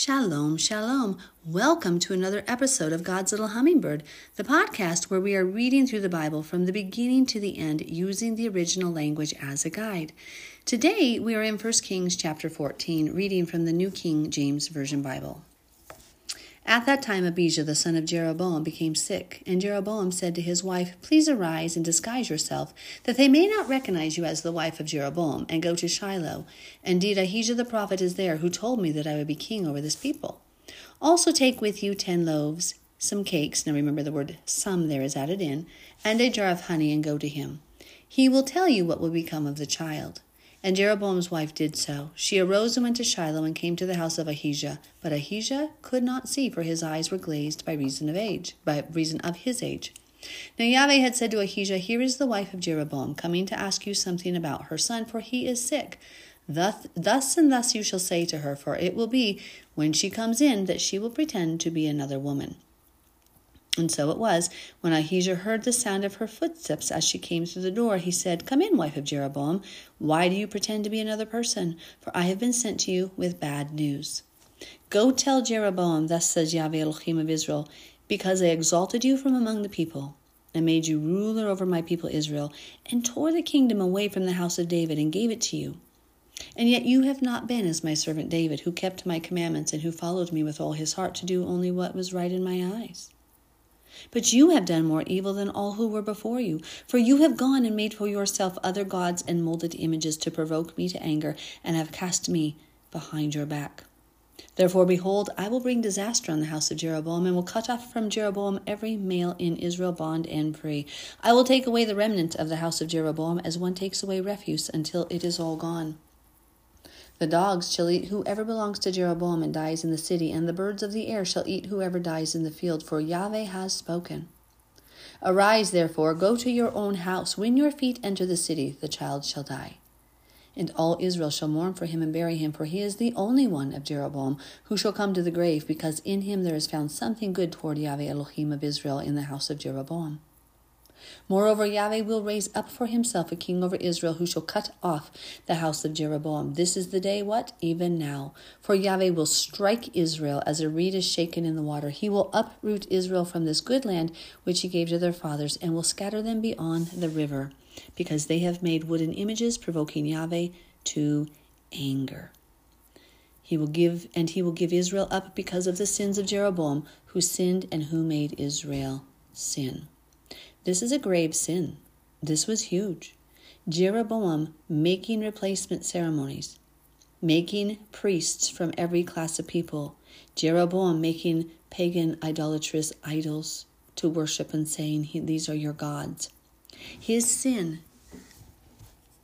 Shalom, shalom. Welcome to another episode of God's Little Hummingbird, the podcast where we are reading through the Bible from the beginning to the end using the original language as a guide. Today we are in 1 Kings chapter 14, reading from the New King James Version Bible. At that time, Abijah the son of Jeroboam became sick, and Jeroboam said to his wife, Please arise and disguise yourself, that they may not recognize you as the wife of Jeroboam, and go to Shiloh. Indeed, Ahijah the prophet is there, who told me that I would be king over this people. Also take with you ten loaves, some cakes, now remember the word some there is added in, and a jar of honey, and go to him. He will tell you what will become of the child. And Jeroboam's wife did so. She arose and went to Shiloh and came to the house of Ahijah. But Ahijah could not see, for his eyes were glazed by reason of age, by reason of his age. Now Yahweh had said to Ahijah, Here is the wife of Jeroboam, coming to ask you something about her son, for he is sick. Thus, thus and thus you shall say to her, for it will be, when she comes in, that she will pretend to be another woman. And so it was, when Ahijah heard the sound of her footsteps as she came through the door, he said, Come in, wife of Jeroboam. Why do you pretend to be another person? For I have been sent to you with bad news. Go tell Jeroboam, thus says Yahweh Elohim of Israel, because I exalted you from among the people, and made you ruler over my people Israel, and tore the kingdom away from the house of David, and gave it to you. And yet you have not been as my servant David, who kept my commandments, and who followed me with all his heart to do only what was right in my eyes. But you have done more evil than all who were before you, for you have gone and made for yourself other gods and molded images to provoke me to anger, and have cast me behind your back. Therefore, behold, I will bring disaster on the house of Jeroboam, and will cut off from Jeroboam every male in Israel bond and free. I will take away the remnant of the house of Jeroboam as one takes away refuse until it is all gone. The dogs shall eat whoever belongs to Jeroboam and dies in the city, and the birds of the air shall eat whoever dies in the field, for Yahweh has spoken. Arise, therefore, go to your own house. When your feet enter the city, the child shall die. And all Israel shall mourn for him and bury him, for he is the only one of Jeroboam who shall come to the grave, because in him there is found something good toward Yahweh Elohim of Israel in the house of Jeroboam. Moreover, Yahweh will raise up for himself a king over Israel who shall cut off the house of Jeroboam. This is the day, what? Even now. For Yahweh will strike Israel as a reed is shaken in the water. He will uproot Israel from this good land which he gave to their fathers, and will scatter them beyond the river, because they have made wooden images, provoking Yahweh to anger. He will give, and he will give Israel up because of the sins of Jeroboam, who sinned and who made Israel sin. This is a grave sin. This was huge. Jeroboam making replacement ceremonies, making priests from every class of people, Jeroboam making pagan idolatrous idols to worship and saying, These are your gods. His sin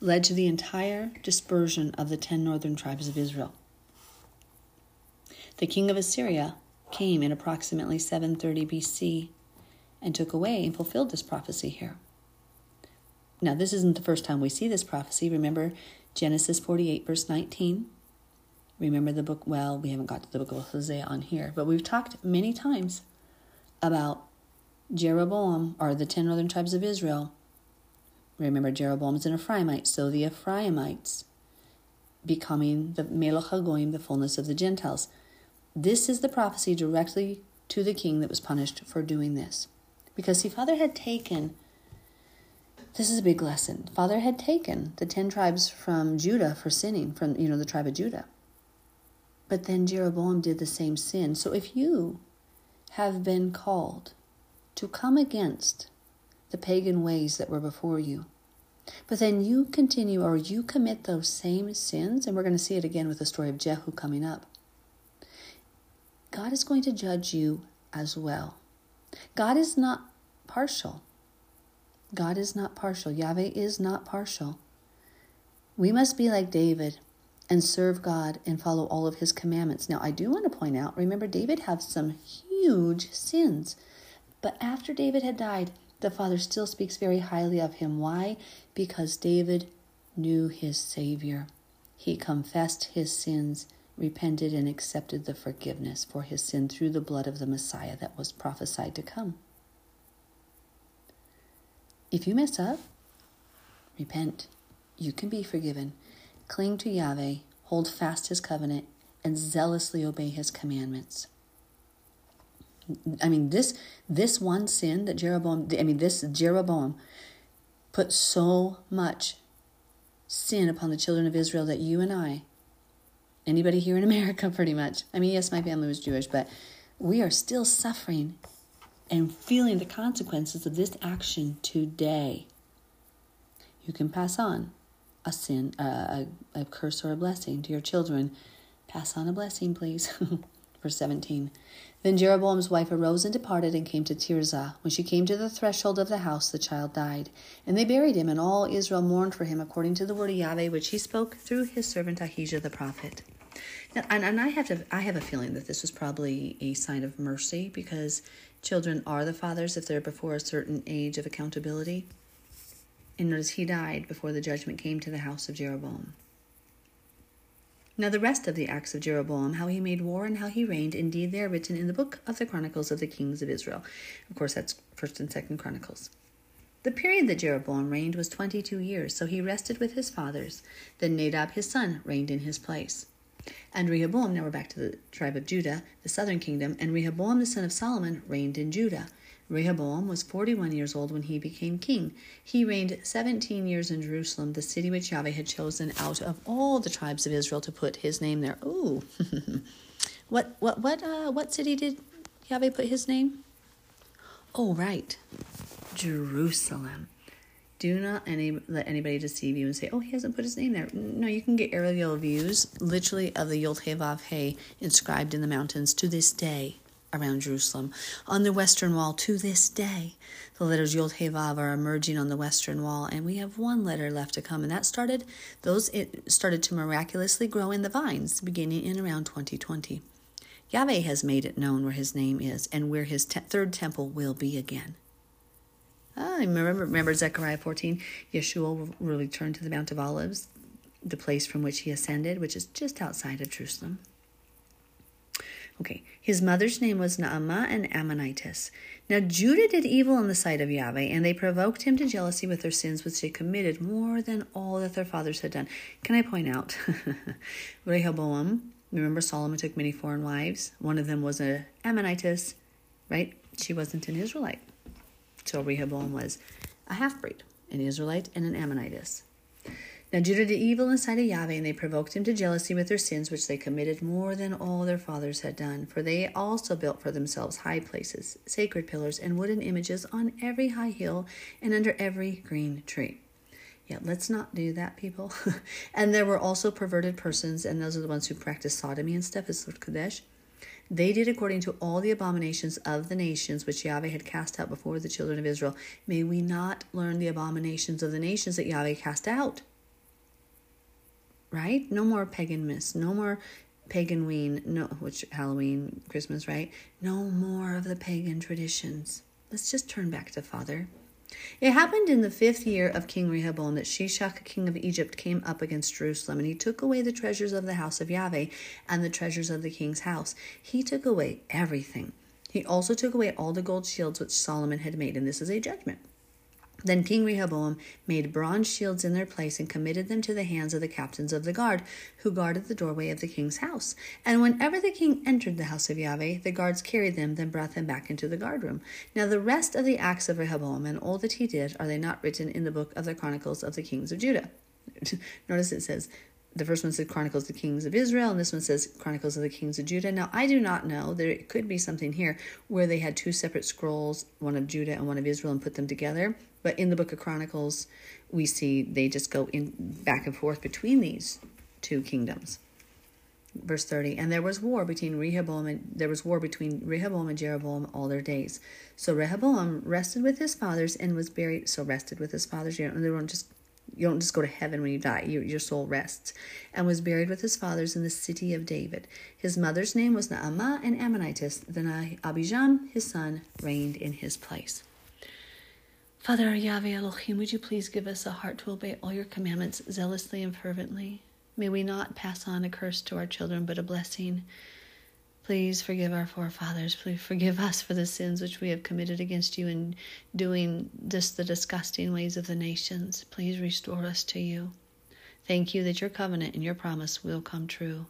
led to the entire dispersion of the ten northern tribes of Israel. The king of Assyria came in approximately 730 BC and took away and fulfilled this prophecy here. Now, this isn't the first time we see this prophecy. Remember Genesis 48, verse 19. Remember the book, well, we haven't got to the book of Hosea on here, but we've talked many times about Jeroboam, or the ten northern tribes of Israel. Remember, Jeroboam is an Ephraimite, so the Ephraimites becoming the Melo HaGoyim, the fullness of the Gentiles. This is the prophecy directly to the king that was punished for doing this. Because, see, Father had taken, this is a big lesson. Father had taken the 10 tribes from Judah for sinning, from, you know, the tribe of Judah. But then Jeroboam did the same sin. So if you have been called to come against the pagan ways that were before you, but then you continue or you commit those same sins, and we're going to see it again with the story of Jehu coming up. God is going to judge you as well. God is not partial. God is not partial. Yahweh is not partial. We must be like David and serve God and follow all of his commandments. Now, I do want to point out remember, David had some huge sins. But after David had died, the Father still speaks very highly of him. Why? Because David knew his Savior. He confessed his sins repented and accepted the forgiveness for his sin through the blood of the Messiah that was prophesied to come. If you mess up, repent. You can be forgiven. Cling to Yahweh, hold fast his covenant, and zealously obey his commandments. I mean, this this one sin that Jeroboam, I mean, this Jeroboam put so much sin upon the children of Israel that you and I, anybody here in America, pretty much, I mean, yes, my family was Jewish, but we are still suffering and feeling the consequences of this action today. You can pass on a sin, a, a curse, or a blessing to your children. Pass on a blessing, please. Verse 17. Then Jeroboam's wife arose and departed and came to Tirzah. When she came to the threshold of the house, the child died. And they buried him, and all Israel mourned for him according to the word of Yahweh, which he spoke through his servant Ahijah the prophet. And, and I have to, I have a feeling that this was probably a sign of mercy because children are the fathers if they're before a certain age of accountability. And notice he died before the judgment came to the house of Jeroboam. Now, the rest of the acts of Jeroboam, how he made war and how he reigned, indeed, they are written in the book of the Chronicles of the Kings of Israel. Of course, that's 1st and 2nd Chronicles. The period that Jeroboam reigned was 22 years, so he rested with his fathers. Then Nadab his son reigned in his place. And Rehoboam, now we're back to the tribe of Judah, the southern kingdom, and Rehoboam the son of Solomon reigned in Judah. Rehoboam was 41 years old when he became king. He reigned 17 years in Jerusalem, the city which Yahweh had chosen out of all the tribes of Israel to put his name there. Ooh. what what what uh what city did Yahweh put his name? Oh, right. Jerusalem. Do not any let anybody deceive you and say, "Oh, he hasn't put his name there." No, you can get aerial views, literally, of the Yod He Vav He inscribed in the mountains to this day around Jerusalem. On the western wall, to this day, the letters Yod are emerging on the western wall, and we have one letter left to come, and that started those it started to miraculously grow in the vines beginning in around 2020. Yahweh has made it known where His name is and where His te- third temple will be again. Ah, remember, remember Zechariah 14. Yeshua will return to the Mount of Olives, the place from which he ascended, which is just outside of Jerusalem. Okay, his mother's name was Naamah and Ammonitess. Now Judah did evil in the sight of Yahweh, and they provoked him to jealousy with their sins which they committed more than all that their fathers had done. Can I point out? Rehoboam, remember Solomon took many foreign wives? One of them was an Ammonitess, right? She wasn't an Israelite. So Rehoboam was a half breed, an Israelite and an Ammonitess. Now Judah did evil in sight of Yahweh, and they provoked him to jealousy with their sins, which they committed more than all their fathers had done. For they also built for themselves high places, sacred pillars, and wooden images on every high hill and under every green tree. Yeah, let's not do that, people. and there were also perverted persons, and those are the ones who practiced sodomy and stuff, as Lord Kadesh. They did according to all the abominations of the nations which Yahweh had cast out before the children of Israel. May we not learn the abominations of the nations that Yahweh cast out right? No more pagan miss, no more pagan ween, no which Halloween, Christmas, right? No more of the pagan traditions. Let's just turn back to Father. It happened in the fifth year of King Rehoboam that Shishak, king of Egypt, came up against Jerusalem, and he took away the treasures of the house of Yahweh and the treasures of the king's house. He took away everything. He also took away all the gold shields which Solomon had made, and this is a judgment. Then King Rehoboam made bronze shields in their place and committed them to the hands of the captains of the guard, who guarded the doorway of the king's house. And whenever the king entered the house of Yahweh, the guards carried them, then brought them back into the guardroom. Now the rest of the acts of Rehoboam and all that he did, are they not written in the book of the Chronicles of the kings of Judah? Notice it says, the first one says Chronicles of the Kings of Israel, and this one says Chronicles of the Kings of Judah. Now, I do not know. There could be something here where they had two separate scrolls, one of Judah and one of Israel, and put them together. But in the book of Chronicles, we see they just go in back and forth between these two kingdoms. Verse 30, and there was war between Rehoboam and there was war between Rehoboam and Jeroboam all their days. So Rehoboam rested with his fathers and was buried. So rested with his fathers. You they weren't just you don't just go to heaven when you die. Your, your soul rests. And was buried with his fathers in the city of David. His mother's name was Naamah and Ammonitess. Then Abijam, his son, reigned in his place. Father Yahweh Elohim, would you please give us a heart to obey all your commandments zealously and fervently? May we not pass on a curse to our children, but a blessing. Please forgive our forefathers. Please forgive us for the sins which we have committed against you in doing just the disgusting ways of the nations. Please restore us to you. Thank you that your covenant and your promise will come true.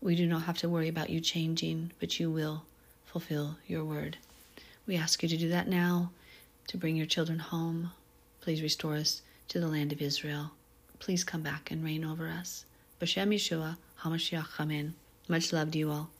We do not have to worry about you changing, but you will fulfill your word. We ask you to do that now, to bring your children home. Please restore us to the land of Israel. Please come back and reign over us. B'Shem Yeshua, HaMashiach, Amen. Much love to you all.